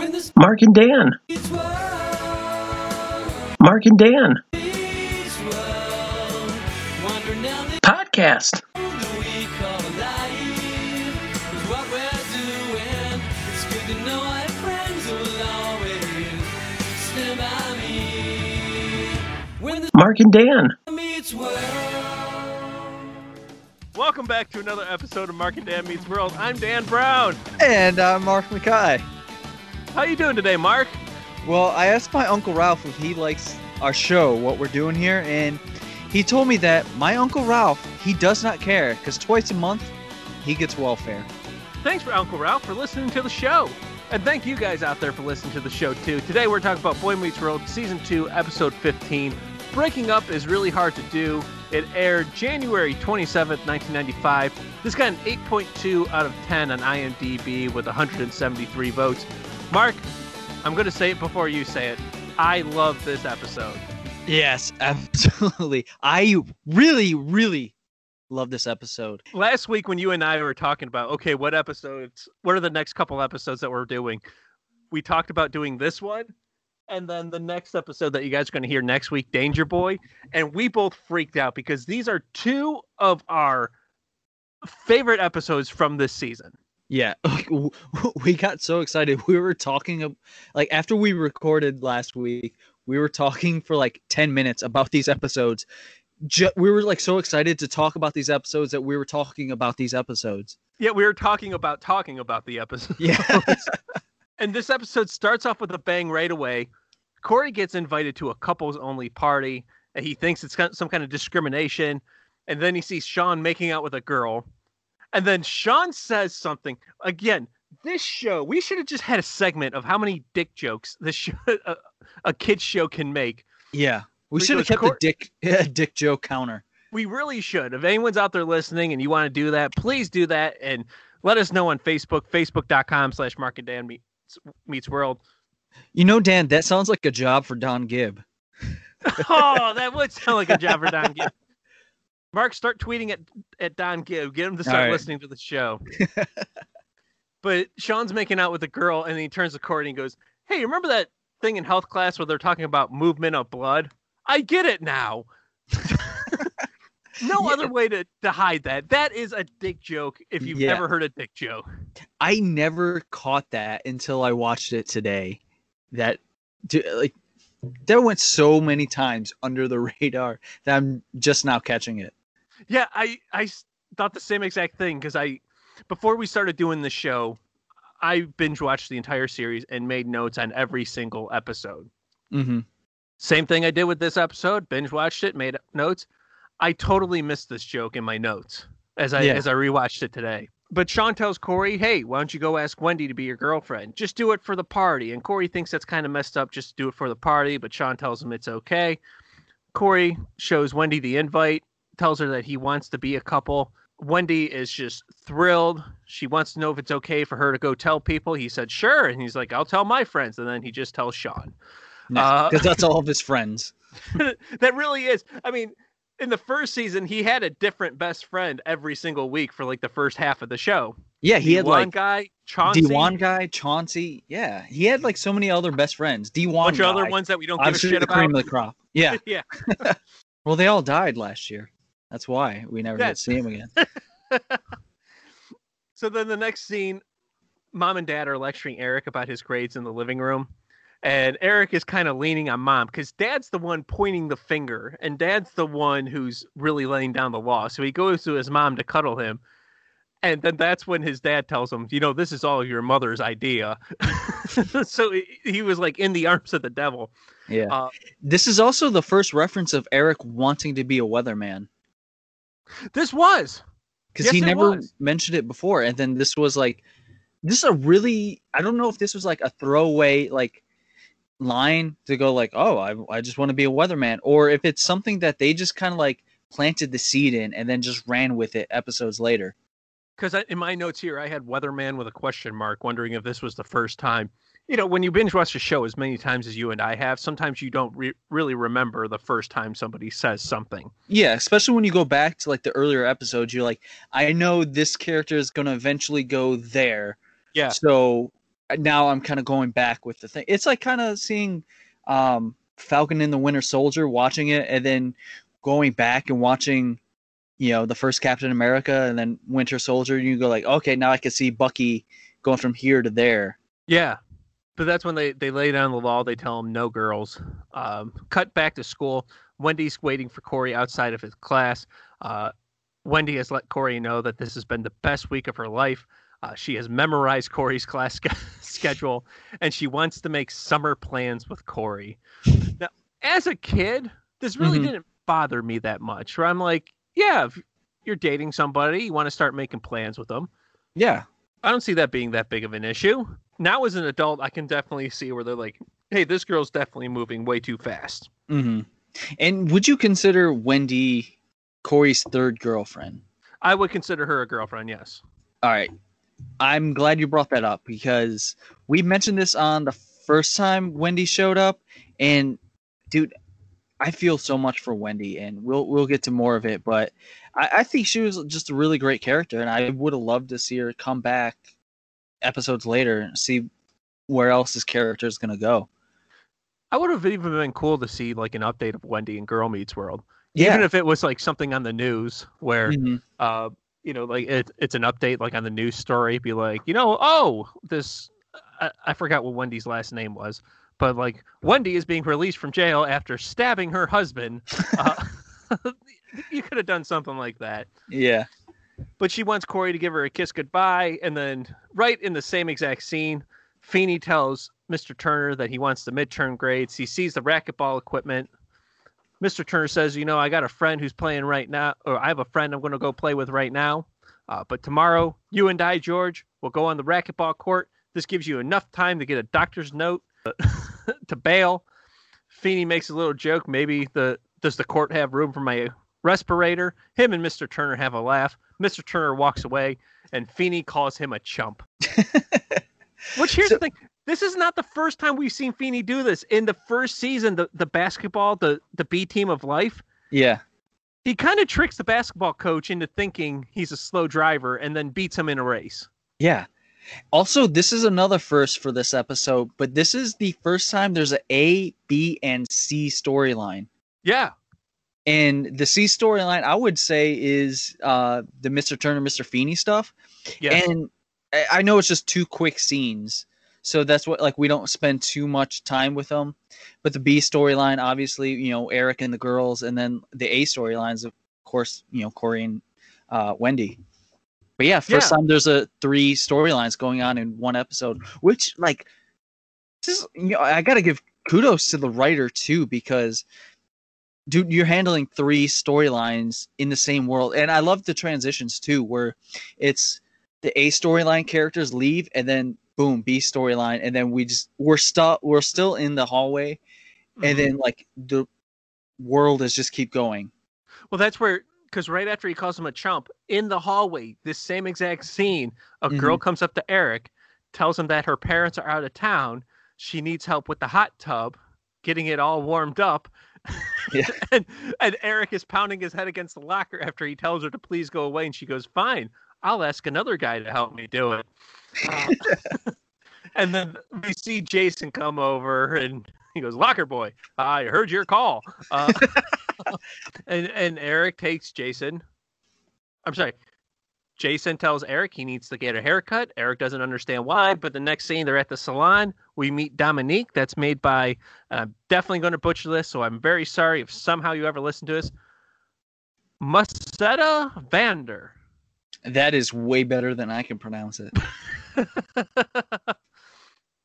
Mark and Dan. Mark and Dan. Podcast. Mark and Dan. Welcome back to another episode of Mark and Dan Meets World. I'm Dan Brown. And I'm Mark McKay. How you doing today, Mark? Well, I asked my Uncle Ralph if he likes our show, what we're doing here, and he told me that my Uncle Ralph, he does not care because twice a month he gets welfare. Thanks for Uncle Ralph for listening to the show. And thank you guys out there for listening to the show too. Today we're talking about Boy Meets World Season 2, Episode 15. Breaking Up is really hard to do. It aired January 27th, 1995. This got an 8.2 out of 10 on IMDb with 173 votes. Mark, I'm going to say it before you say it. I love this episode. Yes, absolutely. I really, really love this episode. Last week when you and I were talking about, okay, what episodes, what are the next couple episodes that we're doing? We talked about doing this one and then the next episode that you guys are going to hear next week, Danger Boy. And we both freaked out because these are two of our favorite episodes from this season. Yeah, we got so excited. We were talking, like, after we recorded last week, we were talking for like 10 minutes about these episodes. we were like so excited to talk about these episodes that we were talking about these episodes. Yeah, we were talking about talking about the episodes. Yeah. and this episode starts off with a bang right away. Corey gets invited to a couples only party. And he thinks it's some kind of discrimination. And then he sees Sean making out with a girl. And then Sean says something. Again, this show, we should have just had a segment of how many dick jokes this show, a, a kid's show can make. Yeah. We should have kept the dick yeah, dick joke counter. We really should. If anyone's out there listening and you want to do that, please do that and let us know on Facebook, facebook.com slash Mark and Dan meets, meets World. You know, Dan, that sounds like a job for Don Gibb. oh, that would sound like a job for Don Gibb. Mark, start tweeting at, at Don Gibb. Get him to start right. listening to the show. but Sean's making out with a girl, and he turns to Courtney and goes, Hey, remember that thing in health class where they're talking about movement of blood? I get it now. no yeah. other way to, to hide that. That is a dick joke if you've yeah. never heard a dick joke. I never caught that until I watched it today that like that went so many times under the radar that I'm just now catching it. Yeah, I I thought the same exact thing because I before we started doing the show, I binge watched the entire series and made notes on every single episode. Mm-hmm. Same thing I did with this episode. Binge watched it, made notes. I totally missed this joke in my notes as I yeah. as I rewatched it today but Sean tells Corey, "Hey, why don't you go ask Wendy to be your girlfriend? Just do it for the party." And Corey thinks that's kind of messed up. Just do it for the party, but Sean tells him it's okay. Corey shows Wendy the invite, tells her that he wants to be a couple. Wendy is just thrilled. She wants to know if it's okay for her to go tell people. He said, "Sure," and he's like, "I'll tell my friends." And then he just tells Sean, because uh, that's all of his friends. that really is. I mean, in the first season, he had a different best friend every single week for like the first half of the show. Yeah, he D1 had like guy, Chauncey, D1 guy, Chauncey. Yeah, he had like so many other best friends. D1 bunch guy. of other ones that we don't give a shit the about. Cream of the crop. Yeah, yeah. well, they all died last year. That's why we never yeah. get to see him again. so then the next scene, mom and dad are lecturing Eric about his grades in the living room and Eric is kind of leaning on mom because dad's the one pointing the finger and dad's the one who's really laying down the law. So he goes to his mom to cuddle him. And then that's when his dad tells him, you know, this is all your mother's idea. so he was like in the arms of the devil. Yeah. Uh, this is also the first reference of Eric wanting to be a weatherman. This was. Because yes, he never was. mentioned it before. And then this was like, this is a really, I don't know if this was like a throwaway, like, line to go like, oh, I, I just want to be a weatherman, or if it's something that they just kind of like planted the seed in and then just ran with it episodes later. Because in my notes here, I had weatherman with a question mark, wondering if this was the first time. You know, when you binge watch a show as many times as you and I have, sometimes you don't re- really remember the first time somebody says something. Yeah, especially when you go back to like the earlier episodes, you're like, I know this character is going to eventually go there. Yeah. So now I'm kind of going back with the thing. It's like kind of seeing um, Falcon and the Winter Soldier, watching it, and then going back and watching, you know, the first Captain America and then Winter Soldier. And you go like, okay, now I can see Bucky going from here to there. Yeah, but that's when they they lay down the law. They tell him no girls. Um, cut back to school. Wendy's waiting for Corey outside of his class. Uh, Wendy has let Corey know that this has been the best week of her life. Uh, she has memorized Corey's class schedule, and she wants to make summer plans with Corey. Now, as a kid, this really mm-hmm. didn't bother me that much. Where I'm like, yeah, if you're dating somebody, you want to start making plans with them. Yeah, I don't see that being that big of an issue. Now, as an adult, I can definitely see where they're like, hey, this girl's definitely moving way too fast. Mm-hmm. And would you consider Wendy Corey's third girlfriend? I would consider her a girlfriend, yes. All right. I'm glad you brought that up because we mentioned this on the first time Wendy showed up, and dude, I feel so much for Wendy, and we'll we'll get to more of it. But I, I think she was just a really great character, and I would have loved to see her come back episodes later and see where else this character is going to go. I would have even been cool to see like an update of Wendy and Girl Meets World, yeah. even if it was like something on the news where, mm-hmm. uh, you know, like it, it's an update like on the news story. Be like, you know, oh, this I, I forgot what Wendy's last name was, but like Wendy is being released from jail after stabbing her husband. Uh, you could have done something like that. Yeah. But she wants Corey to give her a kiss goodbye, and then right in the same exact scene, Feeny tells Mr. Turner that he wants the midterm grades. He sees the racquetball equipment. Mr. Turner says, "You know, I got a friend who's playing right now, or I have a friend I'm going to go play with right now. Uh, but tomorrow, you and I, George, will go on the racquetball court. This gives you enough time to get a doctor's note to bail." Feeny makes a little joke. Maybe the does the court have room for my respirator? Him and Mr. Turner have a laugh. Mr. Turner walks away, and Feeny calls him a chump. Which here's so, the thing: this is not the first time we've seen Feeny do this. In the first season, the the basketball, the the B team of life. Yeah. He kind of tricks the basketball coach into thinking he's a slow driver, and then beats him in a race. Yeah. Also, this is another first for this episode, but this is the first time there's a A, B, and C storyline. Yeah. And the C storyline, I would say, is uh, the Mr. Turner, Mr. Feeny stuff. Yes. And I know it's just two quick scenes, so that's what like we don't spend too much time with them. But the B storyline, obviously, you know, Eric and the girls, and then the A storylines, of course, you know, Corey and uh, Wendy. But yeah, first yeah. time there's a three storylines going on in one episode, which like this is you know I gotta give kudos to the writer too because dude, you're handling three storylines in the same world, and I love the transitions too, where it's the A storyline characters leave, and then boom, B storyline, and then we just we're still we're still in the hallway, mm-hmm. and then like the world is just keep going. Well, that's where because right after he calls him a chump in the hallway, this same exact scene, a mm-hmm. girl comes up to Eric, tells him that her parents are out of town. She needs help with the hot tub, getting it all warmed up. Yeah. and, and Eric is pounding his head against the locker after he tells her to please go away, and she goes, "Fine, I'll ask another guy to help me do it. Uh, and then we see Jason come over and he goes, Locker boy, I heard your call. Uh, and, and Eric takes Jason. I'm sorry. Jason tells Eric he needs to get a haircut. Eric doesn't understand why, but the next scene they're at the salon. We meet Dominique. That's made by. I'm definitely going to butcher this, so I'm very sorry if somehow you ever listen to this. Musetta Vander. That is way better than I can pronounce it.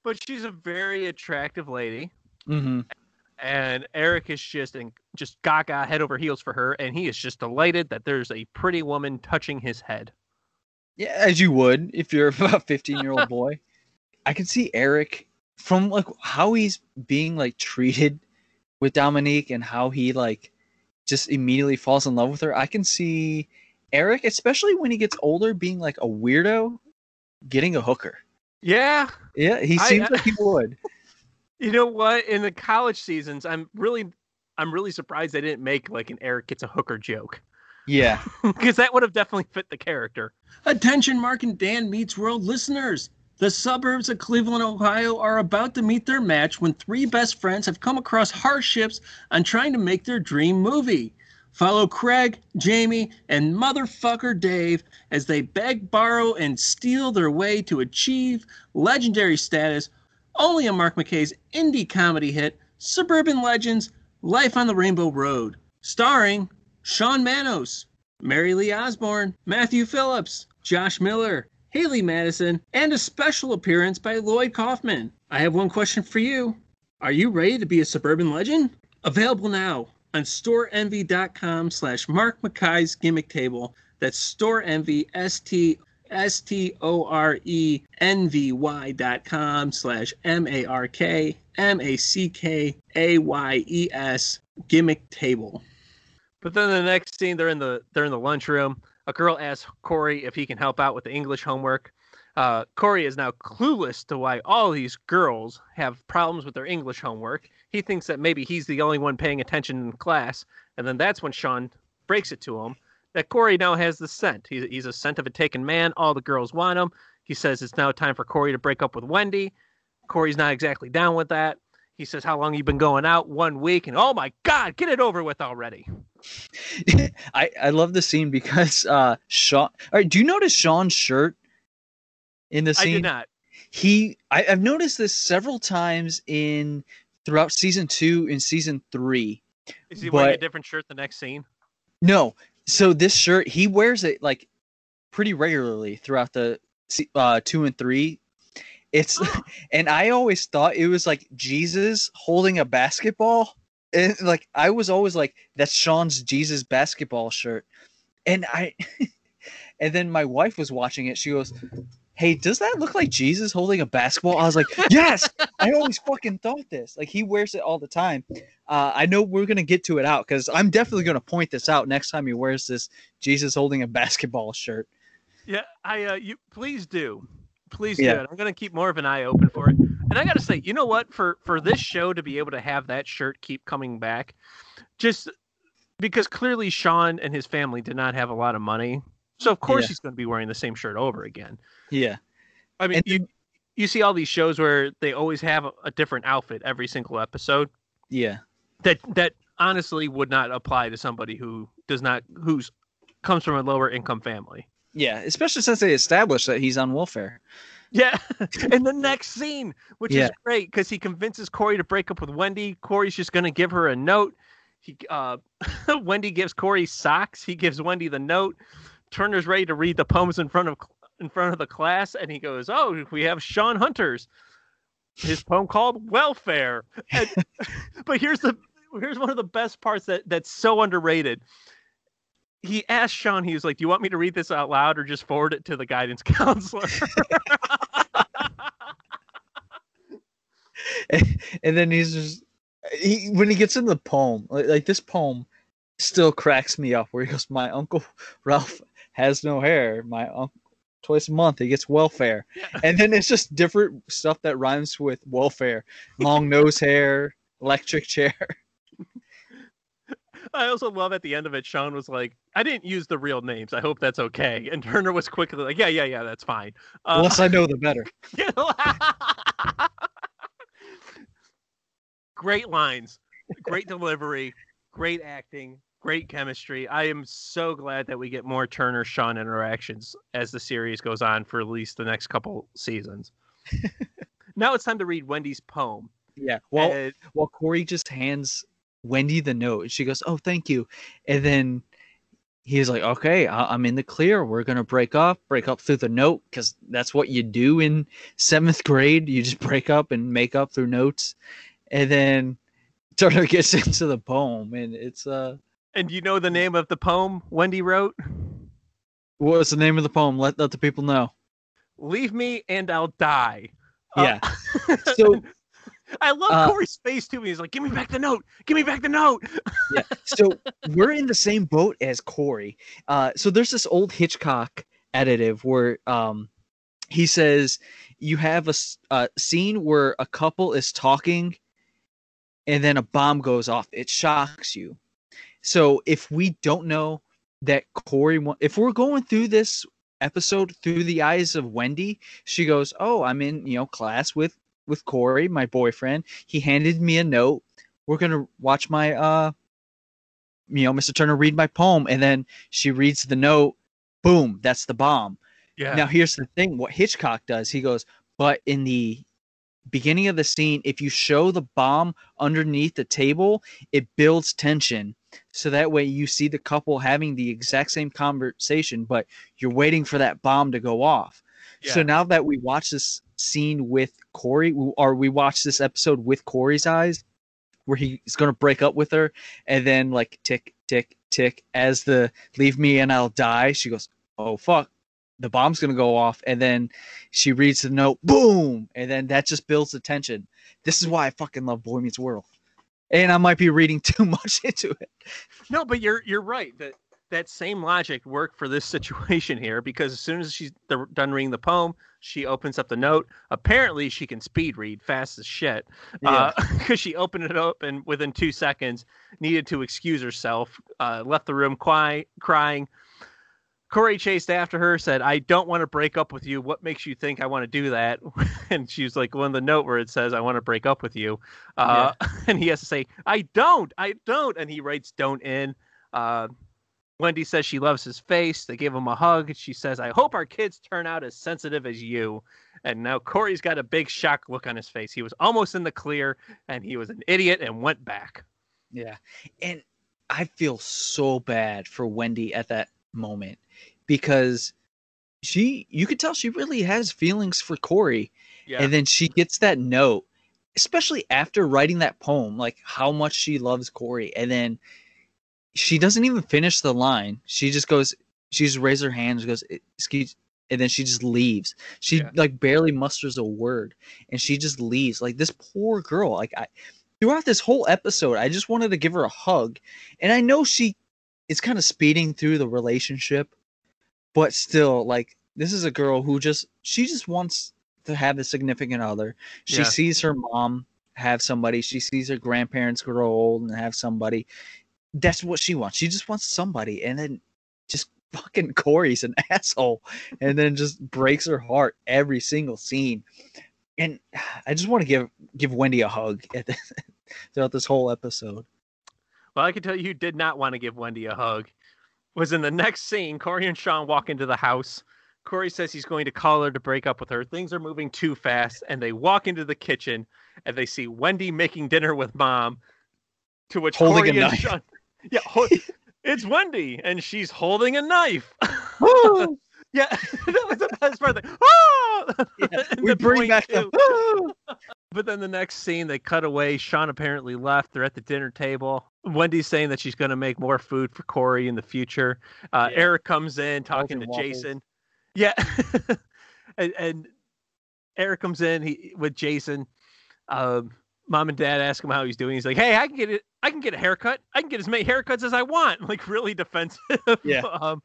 but she's a very attractive lady. Mm-hmm. And Eric is just in, just gaga head over heels for her, and he is just delighted that there's a pretty woman touching his head. Yeah, as you would if you're a 15 year old boy. I can see Eric from like how he's being like treated with Dominique and how he like just immediately falls in love with her. I can see Eric, especially when he gets older, being like a weirdo, getting a hooker. Yeah. Yeah, he seems I, like he would. You know what? In the college seasons, I'm really I'm really surprised they didn't make like an Eric gets a hooker joke. Yeah. Because that would have definitely fit the character. Attention Mark and Dan Meets World listeners. The suburbs of Cleveland, Ohio are about to meet their match when three best friends have come across hardships on trying to make their dream movie. Follow Craig, Jamie, and motherfucker Dave as they beg, borrow, and steal their way to achieve legendary status only on Mark McKay's indie comedy hit, Suburban Legends Life on the Rainbow Road. Starring Sean Manos, Mary Lee Osborne, Matthew Phillips, Josh Miller, Haley Madison, and a special appearance by Lloyd Kaufman. I have one question for you. Are you ready to be a suburban legend? Available now on storeenvy.com slash Mark Mackay's gimmick table. That's storeenvy, S-T S T O R E N V Y dot com slash M A R K M A C K A Y E S gimmick table. But then the next scene, they're in the they're in the lunchroom. A girl asks Corey if he can help out with the English homework. Uh, Corey is now clueless to why all these girls have problems with their English homework. He thinks that maybe he's the only one paying attention in class, and then that's when Sean breaks it to him that Corey now has the scent. He's, he's a scent of a taken man. All the girls want him. He says it's now time for Corey to break up with Wendy. Corey's not exactly down with that. He says, How long you been going out? One week. And oh my God, get it over with already. I, I love the scene because uh Sean all right, do you notice Sean's shirt in the scene? I did not. He I, I've noticed this several times in throughout season two and season three. Is he wearing a different shirt the next scene? No, so this shirt he wears it like pretty regularly throughout the uh two and three. It's and I always thought it was like Jesus holding a basketball. And like I was always like, that's Sean's Jesus basketball shirt. And I and then my wife was watching it. She goes, Hey, does that look like Jesus holding a basketball? I was like, Yes, I always fucking thought this. Like he wears it all the time. Uh, I know we're gonna get to it out because I'm definitely gonna point this out next time he wears this Jesus holding a basketball shirt. Yeah, I uh, you please do, please Yeah. do. it. I'm gonna keep more of an eye open for it. And I gotta say, you know what? For for this show to be able to have that shirt keep coming back, just because clearly Sean and his family did not have a lot of money, so of course Yeah. he's going to be wearing the same shirt over again. Yeah. I mean, And you you see all these shows where they always have a, a different outfit every single episode. Yeah. That that honestly would not apply to somebody who does not who's comes from a lower income family. Yeah. Especially since they established that he's on welfare. Yeah, in the next scene, which is great because he convinces Corey to break up with Wendy. Corey's just going to give her a note. He, uh, Wendy gives Corey socks. He gives Wendy the note. Turner's ready to read the poems in front of in front of the class, and he goes, "Oh, we have Sean Hunter's his poem called Welfare." And, but here's the here's one of the best parts that that's so underrated. He asked Sean, he was like, Do you want me to read this out loud or just forward it to the guidance counselor? and then he's just he when he gets in the poem like, like this poem still cracks me up where he goes my uncle ralph has no hair my uncle twice a month he gets welfare Yeah. and then it's just different stuff that rhymes with welfare long nose hair electric chair I also love at the end of it, Sean was like, I didn't use the real names. I hope that's okay. And Turner was quickly like, Yeah, yeah, yeah, that's fine. the Uh, less i know the better great lines, great delivery, great acting, great chemistry. I am so glad that we get more Turner Sean interactions as the series goes on for at least the next couple seasons. now it's time to read Wendy's poem. yeah well And- well corey just hands wendy the note and she goes oh thank you. And then he's like okay I- i'm in the clear. We're gonna break up break up through the note because that's what you do in seventh grade. You just break up and make up through notes. And then turner gets into the poem and it's uh and you know the name of the poem Wendy wrote? what was the name of the poem? Let, let the people know. Leave me and I'll die. Uh, yeah. So I love Uh, Corey's face too. He's like, "Give me back the note. Give me back the note." yeah. So we're in the same boat as Corey. Uh, so there's this old Hitchcock additive where um, he says you have a scene where a couple is talking and then a bomb goes off. It shocks you. So if we don't know that Corey, if we're going through this episode through the eyes of Wendy. She goes, "Oh, I'm in you know class with with Corey, my boyfriend. He handed me a note. We're gonna watch my uh, you know, Mr. Turner read my poem, and then she reads the note. Boom, that's the bomb. Yeah. Now here's the thing: what Hitchcock does, he goes, but in the beginning of the scene, if you show the bomb underneath the table, it builds tension. So that way you see the couple having the exact same conversation, but you're waiting for that bomb to go off. So now that we watch this scene with Corey, or we watch this episode with Corey's eyes, where he's to break up with her, and then like tick, tick, tick, as the leave me and I'll die, she goes, oh fuck, the bomb's to go off. And then she reads the note, boom, and then that just builds the tension. This is why I fucking love Boy Meets World. And I might be reading too much into it. No, but you're you're right. That that same logic worked for this situation here because as soon as she's done reading the poem, she opens up the note. Apparently, she can speed read fast as shit because she opened it up and within two seconds needed to excuse herself. Uh, left the room cry, crying. Corey chased after her, said, "I don't want to break up with you. What makes you think I want to do that?" and she's like, "On the note where it says I want to break up with you," uh, and he has to say, "I don't, I don't," and he writes "don't" in. Uh, Wendy says she loves his face. They give him a hug. She says, I hope our kids turn out as sensitive as you. And now Corey's got a big shock look on his face. He was almost in the clear and he was an idiot and went back. Yeah. And I feel so bad for Wendy at that moment because she, you could tell she really has feelings for Corey. Yeah. And then she gets that note, especially after writing that poem, like how much she loves Corey. And then she doesn't even finish the line. She just goes, she just raises her hands, and goes, excuse, and then she just leaves. She Yeah. like barely musters a word, and she just leaves. Like this poor girl. Like I, throughout this whole episode, I just wanted to give her a hug, and I know she is kind of speeding through the relationship, but still, like this is a girl who just she just wants to have a significant other. She Yeah. sees her mom have somebody. She sees her grandparents grow old and have somebody. That's what she wants. She just wants somebody, and then just fucking Corey's an asshole, and then just breaks her heart every single scene. And I just want to give give Wendy a hug at the, throughout this whole episode. Well, I can tell you who did not want to give Wendy a hug. Was in the next scene, Corey and Sean walk into the house. Corey says he's going to call her to break up with her. Things are moving too fast, and they walk into the kitchen and they see Wendy making dinner with mom. To which Holding Corey a and knife. Sean, yeah, it's Wendy, and she's holding a knife. yeah, that was the best part. Like, ah! Yeah, we the bring back the. But then the next scene, they cut away. Sean apparently left. They're at the dinner table. Wendy's saying that she's going to make more food for Corey in the future. Uh, Yeah. Eric comes in talking to waffles. Jason. Yeah, and, and Eric comes in he, with Jason. Um, Mom and Dad ask him how he's doing. He's like, "Hey, I can get it. I can get a haircut. I can get as many haircuts as I want." Like really defensive. Yeah. um,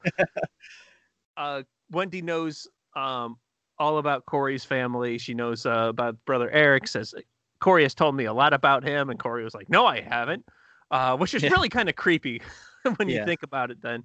uh, Wendy knows um, all about Corey's family. She knows uh, about brother Eric. Says Corey has told me a lot about him, and Corey was like, "No, I haven't," uh, which is Yeah. really kind of creepy when you Yeah. think about it. Then,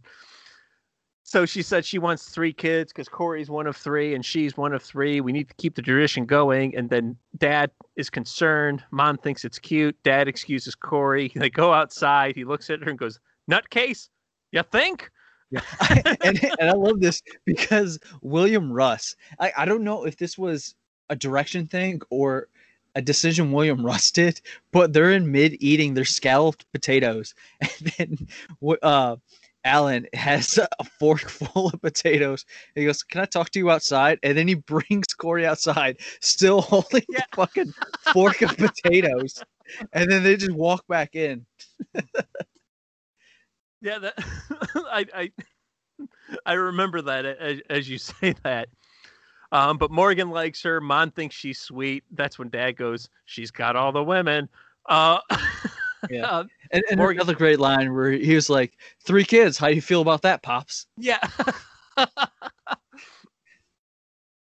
so she said she wants three kids because Corey's one of three and she's one of three. We need to keep the tradition going. And then Dad is concerned. Mom thinks it's cute. Dad excuses Corey. They go outside. He looks at her and goes, "Nutcase, you think?" Yeah. and, and I love this because William Russ, I, I don't know if this was a direction thing or a decision William Russ did, but they're in mid eating their scalloped potatoes. And then uh, Alan has a fork full of potatoes. And he goes, Can I talk to you outside? And then he brings Corey outside, still holding Yeah. the fucking fork of potatoes. And then they just walk back in. Yeah, that I I I remember that as, as you say that. Um, but Morgan likes her. Mom thinks she's sweet. That's when Dad goes, "She's got all the women." Uh, Yeah. Uh, And, and Morgan- another great line where he was like, Three kids, how do you feel about that, Pops? yeah.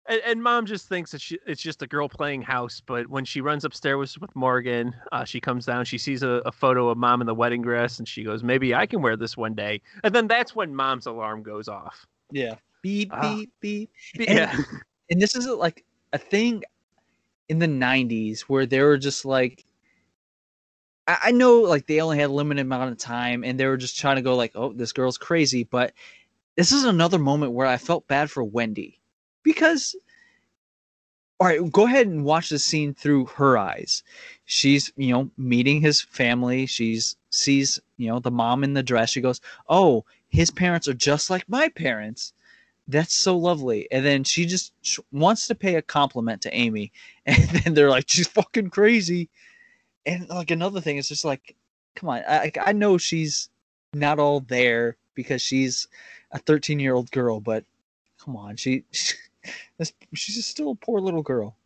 and, and Mom just thinks that she, it's just a girl playing house. But when she runs upstairs with Morgan, uh, she comes down. She sees a, a photo of Mom in the wedding dress, and she goes, "Maybe I can wear this one day." And then that's when Mom's alarm goes off. Yeah. beep Ah. beep beep. Yeah. And this is like a thing in the '90s where they were just like, I, I know like they only had a limited amount of time, and they were just trying to go like, oh, this girl's crazy. But this is another moment where I felt bad for Wendy because. All right, go ahead and watch the scene through her eyes. She's, you know, meeting his family. She's sees, you know, the mom in the dress. She goes, "Oh, his parents are just like my parents." That's so lovely. And then she just wants to pay a compliment to Amy, and then they're like, "She's fucking crazy." And like another thing is just like, come on, I I know she's not all there because she's a 13 year old girl, but come on, she, this she's just still a poor little girl.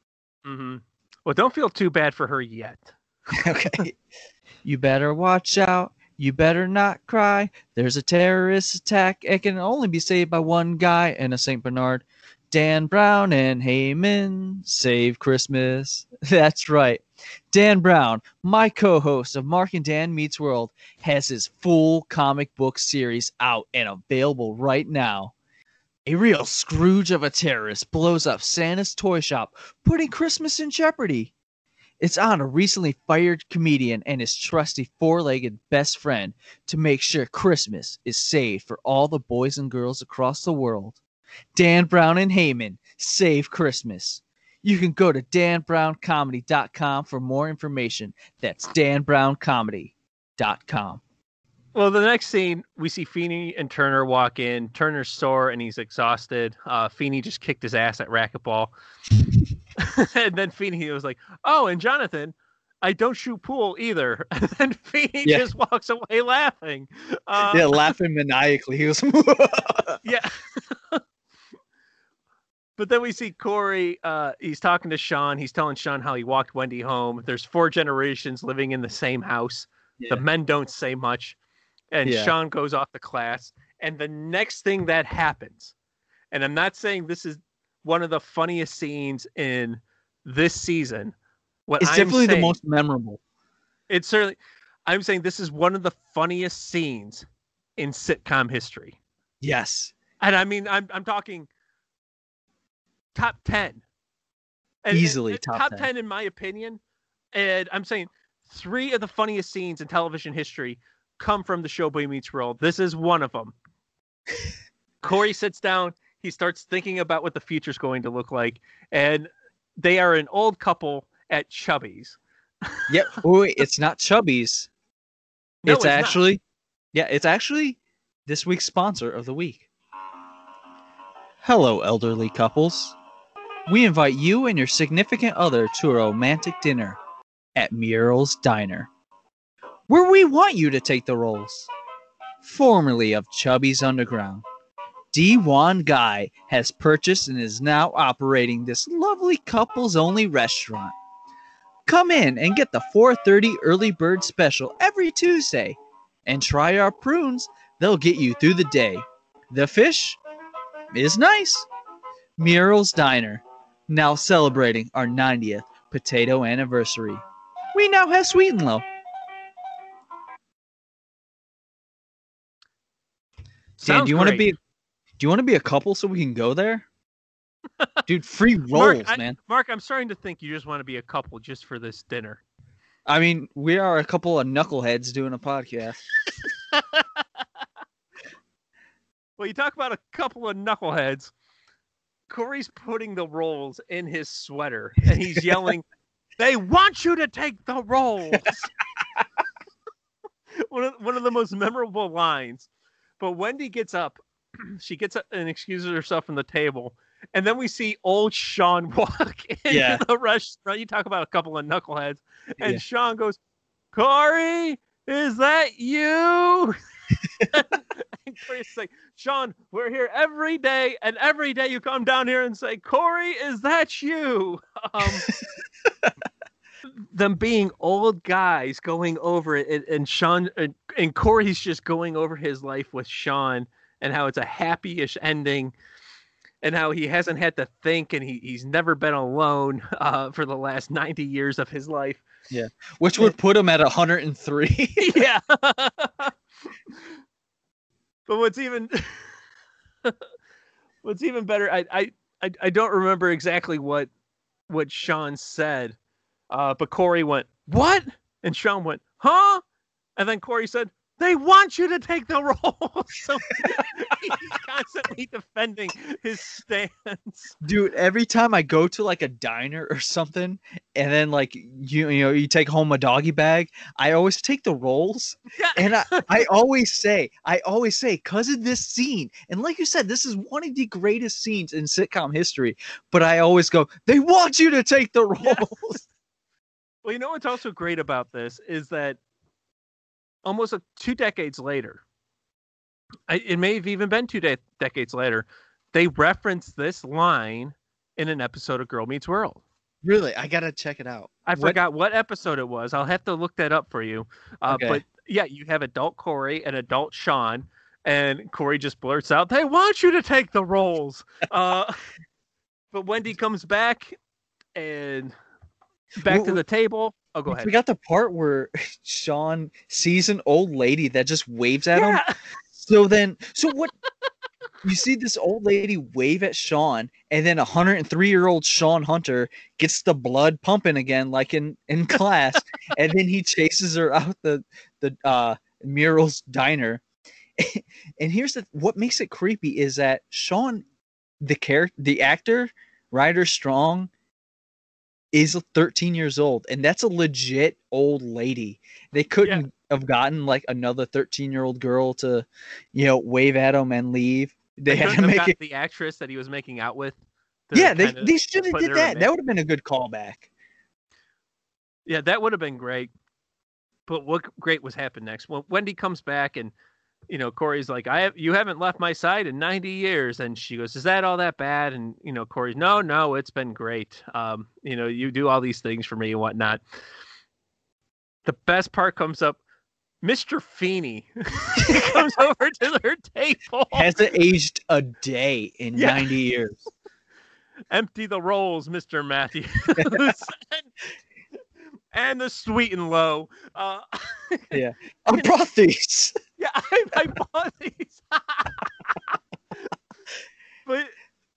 Mm-hmm. Well, don't feel too bad for her yet. okay. you better watch out. You better not cry. There's a terrorist attack. It can only be saved by one guy and a St. Bernard. Dan Brown and Heyman save Christmas. That's right. Dan Brown, my co host of Mark and Dan Meets World, has his full comic book series out and available right now. A real Scrooge of a terrorist blows up Santa's toy shop, putting Christmas in jeopardy. It's on a recently fired comedian and his trusty four legged best friend to make sure Christmas is saved for all the boys and girls across the world. Dan Brown and Heyman save Christmas. You can go to danbrowncomedy.com for more information. That's danbrowncomedy.com. Well, the next scene, we see Feeny and Turner walk in. Turner's sore and he's exhausted. Uh, Feeny just kicked his ass at racquetball. and then Feeny was like, "Oh, and Jonathan, I don't shoot pool either." And then Feeny Yeah. just walks away laughing. Uh, Yeah, laughing maniacally. He was yeah. But then we see Corey. Uh, he's talking to Sean. He's telling Sean how he walked Wendy home. There's four generations living in the same house. Yeah. The men don't say much. And Yeah. Sean goes off the class. And the next thing that happens, and I'm not saying this is one of the funniest scenes in this season. What It's I'm definitely the most memorable. It's certainly. I'm saying this is one of the funniest scenes in sitcom history Yes. and I mean, I'm I'm talking top ten, And- Easily and- top top 10. ten in my opinion. And I'm saying three of the funniest scenes in television history come from the show Boy Meets World. This is one of them. Corey sits down. He starts thinking about what the future's going to look like, and they are an old couple at Chubby's. Yep. Wait, it's not Chubby's. No, it's, it's not. actually, yeah, it's actually this week's sponsor of the week. Hello, elderly couples. We invite you and your significant other to a romantic dinner at Mural's Diner, where we want you to take the rolls. Formerly of Chubby's Underground, D1 Guy has purchased and is now operating this lovely couples only restaurant. Come in and get the 4:30 early bird special every Tuesday and try our prunes. They'll get you through the day. The fish is nice. Mural's Diner, now celebrating our 90th potato anniversary. We now have sweet and low. Dan, do you want to be do you want to be a couple so we can go there? Dude, free rolls, Mark, I- man. Mark, I'm starting to think you just want to be a couple just for this dinner. I mean, we are a couple of knuckleheads doing a podcast. Well, you talk about a couple of knuckleheads. Corey's putting the rolls in his sweater and he's yelling, They want you to take the rolls. one, of, one of the most memorable lines. But Wendy gets up, she gets up and excuses herself from the table. And then we see old Sean walk into Yeah. the restaurant. You talk about a couple of knuckleheads. And Yeah. Sean goes, Corey, is that you? Corey's like, Sean, we're here every day, and every day you come down here and say, Corey, is that you? Um, them being old guys going over it, and, and Sean and, and Corey's just going over his life with Sean and how it's a happy-ish ending. And how he hasn't had to think, and he, he's never been alone uh, for the last ninety years of his life. Yeah. Which would put him at 103. yeah. But what's even What's even better, I, I I I don't remember exactly what what Sean said, uh, but Corey went what, and Sean went huh, and then Corey said they want you to take the roll. so he's constantly defending his stance. Dude, every time I go to like a diner or something, and then like you you know you take home a doggy bag, I always take the rolls, Yeah. and I, I always say I always say because of this scene, and like you said, this is one of the greatest scenes in sitcom history. But I always go, they want you to take the rolls. Well, you know what's also great about this is that almost a, two decades later, I, it may have even been two de- decades later, they reference this line in an episode of Girl Meets World. really, I gotta check it out. I What- forgot what episode it was. I'll have to look that up for you. Uh, Okay. But yeah, you have adult Corey and adult Sean, and Corey just blurts out, "They want you to take the rolls." uh, but Wendy comes back and back Well, to the table. Oh, go ahead. We got the part where Sean sees an old lady that just waves at him. Yeah. So then, so what? you see this old lady wave at Sean, and then a 103 year old Sean Hunter gets the blood pumping again, like in in class, and then he chases her out the the uh, Mural's diner. and here's the what makes it creepy is that Sean, the character, the actor, Ryder Strong, is 13 years old, and that's a legit old lady. They couldn't have gotten like another 13 year old girl to, you know, wave at him and leave. They had to make it. the actress that he was making out with. Yeah, they, they should have did that. That would have been a good callback. Yeah, that would have been great. But what great was happened next? Well, Wendy comes back and you know Corey's like, "I have you haven't left my side in 90 years," and she goes, "Is that all that bad?" And you know Corey's, "No, no, it's been great. Um, you know, you do all these things for me and whatnot." The best part comes up. Mr. Feeny comes over to their table. Hasn't aged a day in Yeah. 90 years. Empty the rolls, Mr. Matthews. and the sweet and low. Uh, I brought these. Yeah, I, I bought these. but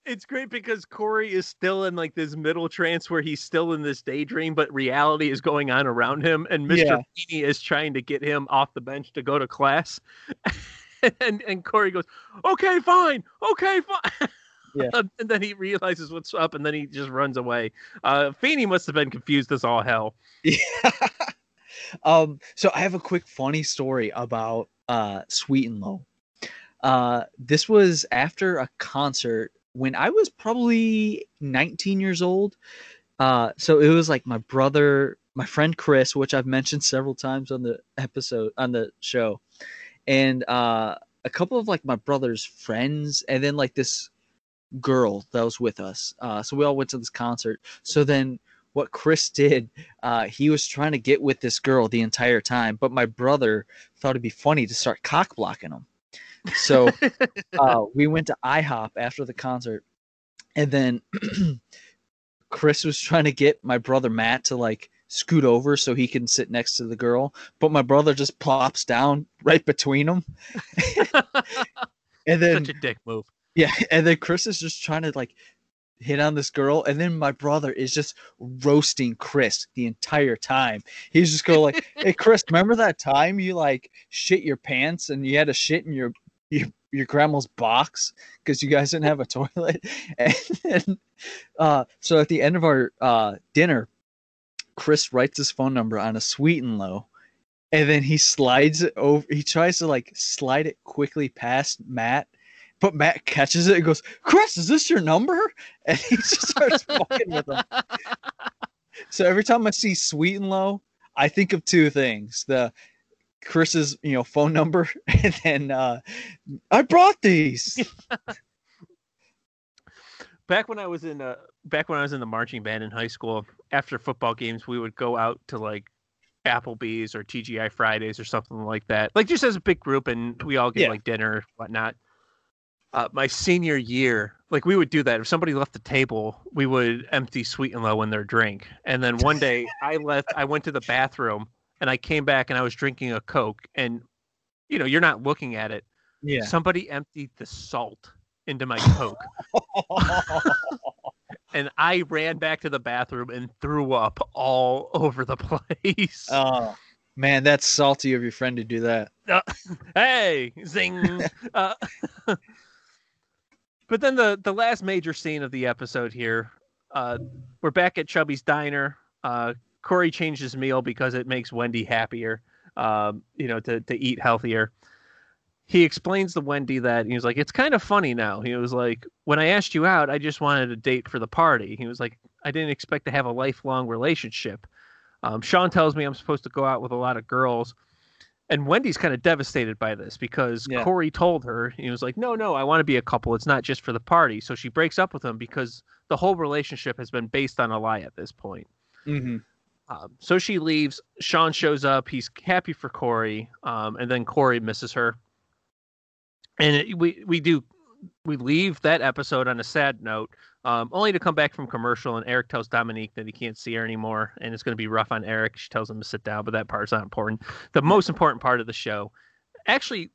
it's great because Corey is still in like this middle trance where he's still in this daydream, but reality is going on around him, and Mr. Yeah. Feeny is trying to get him off the bench to go to class. and and Corey goes, "Okay, fine. Okay, fine." Yeah. and then he realizes what's up, and then he just runs away. Uh, Feeny must have been confused as all hell. Yeah. um, so I have a quick funny story about uh Sweet and Low. Uh this was after a concert when I was probably 19 years old. Uh so it was like my brother, my friend Chris, which I've mentioned several times on the episode on the show, and uh a couple of like my brother's friends, and then like this girl that was with us. Uh so we all went to this concert. So then what Chris did, uh, he was trying to get with this girl the entire time, but my brother thought it'd be funny to start cock blocking him. So uh, we went to IHOP after the concert, and then Chris was trying to get my brother Matt to like scoot over so he can sit next to the girl, but my brother just plops down right between them, and then Such a dick move. yeah, and then Chris is just trying to like hit on this girl, and then my brother is just roasting Chris the entire time. He's just going like, "Hey, Chris, remember that time you like shit your pants and you had to shit in your your, your grandma's box because you guys didn't have a toilet?" And then, uh, so at the end of our uh, dinner, Chris writes his phone number on a sweet and low. And then he slides it over. He tries to like slide it quickly past Matt, but Matt catches it and goes, Chris, is this your number? And he just starts fucking with him. So every time I see Sweet and Low, I think of two things. The Chris's, you know, phone number, and then uh I brought these. back when I was in uh back when I was in the marching band in high school, after football games, we would go out to like Applebee's or TGI Fridays or something like that. Like just as a big group, and we all get Yeah. like dinner, whatnot. Uh, my senior year, like we would do that. If somebody left the table, we would empty sweet and low in their drink. And then one day, I left. I went to the bathroom, and I came back, and I was drinking a Coke, and you know, you're not looking at it Yeah. somebody emptied the salt into my Coke. and I ran back to the bathroom and threw up all over the place. oh man, that's salty of your friend to do that. Uh, hey, zing. uh, but then the the last major scene of the episode here, uh, we're back at Chubby's diner. Uh, Corey changed his meal because it makes Wendy happier. Um, you know, to to eat healthier. He explains to Wendy that he was like, "It's kind of funny now." He was like, "When I asked you out, I just wanted a date for the party." He was like, "I didn't expect to have a lifelong relationship." Um, Sean tells me I'm supposed to go out with a lot of girls and Wendy's kind of devastated by this because Yeah. Corey told her he was like, "No, no, I want to be a couple. It's not just for the party." So she breaks up with him because the whole relationship has been based on a lie at this point. Mm-hmm. Um, so she leaves. Sean shows up. He's happy for Corey, um, and then Corey misses her. And it, we we do we leave that episode on a sad note, um, only to come back from commercial and Eric tells Dominique that he can't see her anymore, and it's going to be rough on Eric. She tells him to sit down, but that part's not important. The most important part of the show actually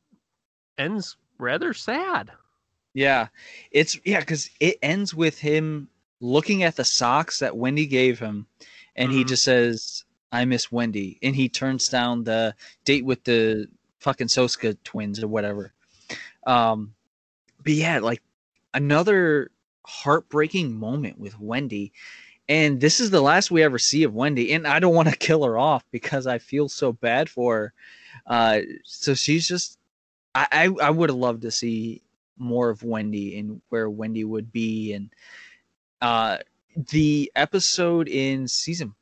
ends rather sad. Yeah, it's yeah because it ends with him looking at the socks that Wendy gave him, and he Mhm. just says, "I miss Wendy," and he turns down the date with the fucking Soska twins or whatever. Um, but yeah, like another heartbreaking moment with Wendy. And this is the last we ever see of Wendy. And I don't want to kill her off because I feel so bad for her. Uh, so she's just, I, I, I would have loved to see more of Wendy and where Wendy would be. And uh, the episode in season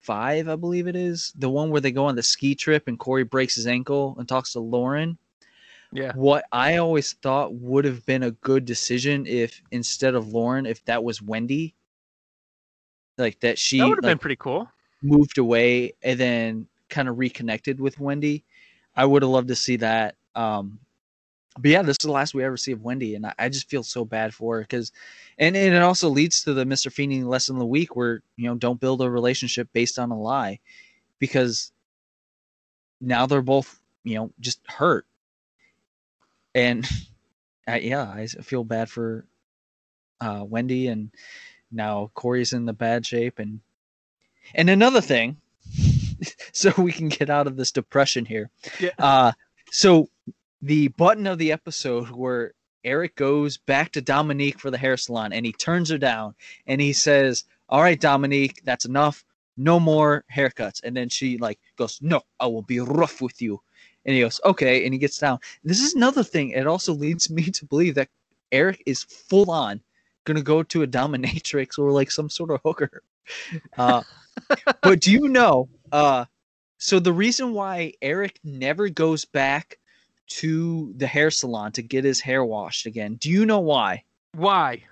five, I believe it is, the one where they go on the ski trip and Corey breaks his ankle and talks to Lauren Yeah. what I always thought would have been a good decision if instead of Lauren, if that was Wendy, like that she That would have like, been pretty cool. moved away and then kind of reconnected with Wendy. I would have loved to see that. Um, but yeah, this is the last we ever see of Wendy, and I, I just feel so bad for her because, and, and it also leads to the Mr. Feeny lesson of the week where you know don't build a relationship based on a lie, because now they're both you know just hurt, and I, yeah, I feel bad for uh, Wendy, and now Corey's in the bad shape, and and another thing, so we can get out of this depression here. Yeah. Uh, so the button of the episode where Eric goes back to Dominique for the hair salon and he turns her down and he says, All right, Dominique, that's enough. No more haircuts. And then she like goes, No, I will be rough with you. And he goes, Okay. And he gets down. This is another thing. It also leads me to believe that Eric is full on gonna go to a dominatrix or like some sort of hooker. Uh, but do you know? Uh, so the reason why Eric never goes back to the hair salon to get his hair washed again, do you know why? Why?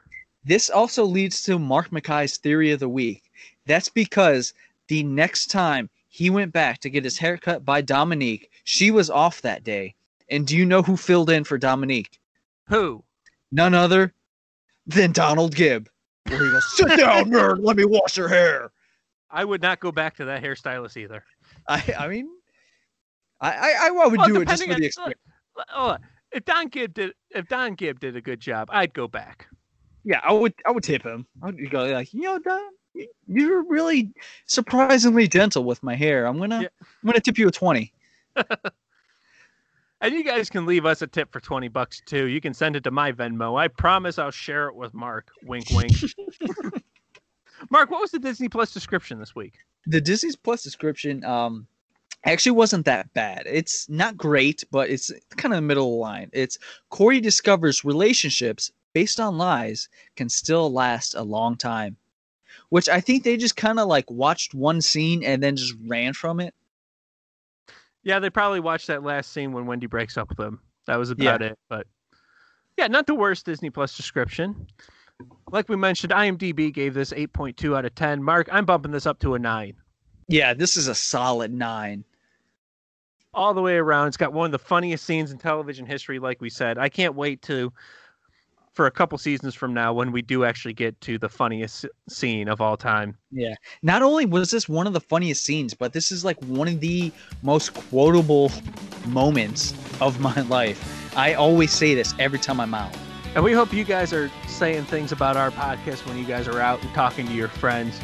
This also leads to Mark McKay's theory of the week. That's because the next time he went back to get his hair cut by Dominique, she was off that day. And do you know who filled in for Dominique? Who? None other than Donald Gibb. Where he goes, Sit down, nerd, let me wash your hair. I would not go back to that hairstylist either. I, I mean, I, I, I would Well, do it just for the experience. Oh, if Don Gibb did, if Don Gibb did a good job, I'd go back. Yeah, I would, I would tip him. I would go like, you know, Don, you're really surprisingly gentle with my hair. I'm gonna, Yeah. I'm gonna tip you a twenty. And you guys can leave us a tip for 20 bucks too. You can send it to my Venmo. I promise I'll share it with Mark. Wink, wink. Mark, what was the Disney Plus description this week? The Disney Plus description, um, actually wasn't that bad. It's not great, but it's kind of the middle of the line. It's Corey discovers relationships based on lies can still last a long time, which I think they just kind of like watched one scene and then just ran from it. Yeah, they probably watched that last scene when Wendy breaks up with him. That was about it. But yeah, not the worst Disney Plus description. Like we mentioned, IMDb gave this 8.2 out of 10. Mark, I'm bumping this up to a 9. Yeah, this is a solid nine. all the way around. It's got one of the funniest scenes in television history, like we said. I can't wait to for a couple seasons from now when we do actually get to the funniest scene of all time. Yeah. Not only was this one of the funniest scenes, but this is like one of the most quotable moments of my life. I always say this every time I'm out. And we hope you guys are saying things about our podcast when you guys are out and talking to your friends.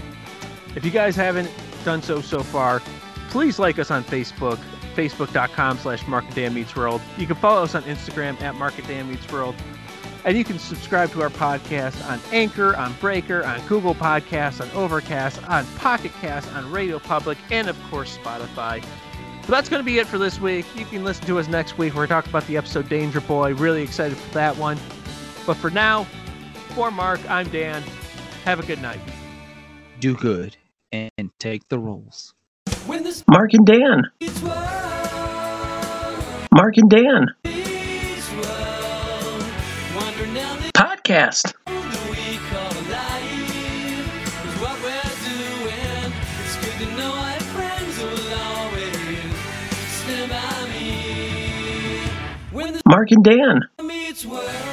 If you guys haven't done so so far, please like us on Facebook, facebook.com slash markanddanmeetsworld. You can follow us on Instagram at markanddanmeetsworld. And you can subscribe to our podcast on Anchor, on Breaker, on Google Podcasts, on Overcast, on Pocket Cast, on Radio Public, and of course Spotify. So that's going to be it for this week. You can listen to us next week. Where We're talking about the episode Danger Boy. Really excited for that one. But for now, for Mark, I'm Dan. Have a good night. Do good and take the rolls. Mark and Dan. Mark and Dan. Podcast. Mark and Dan.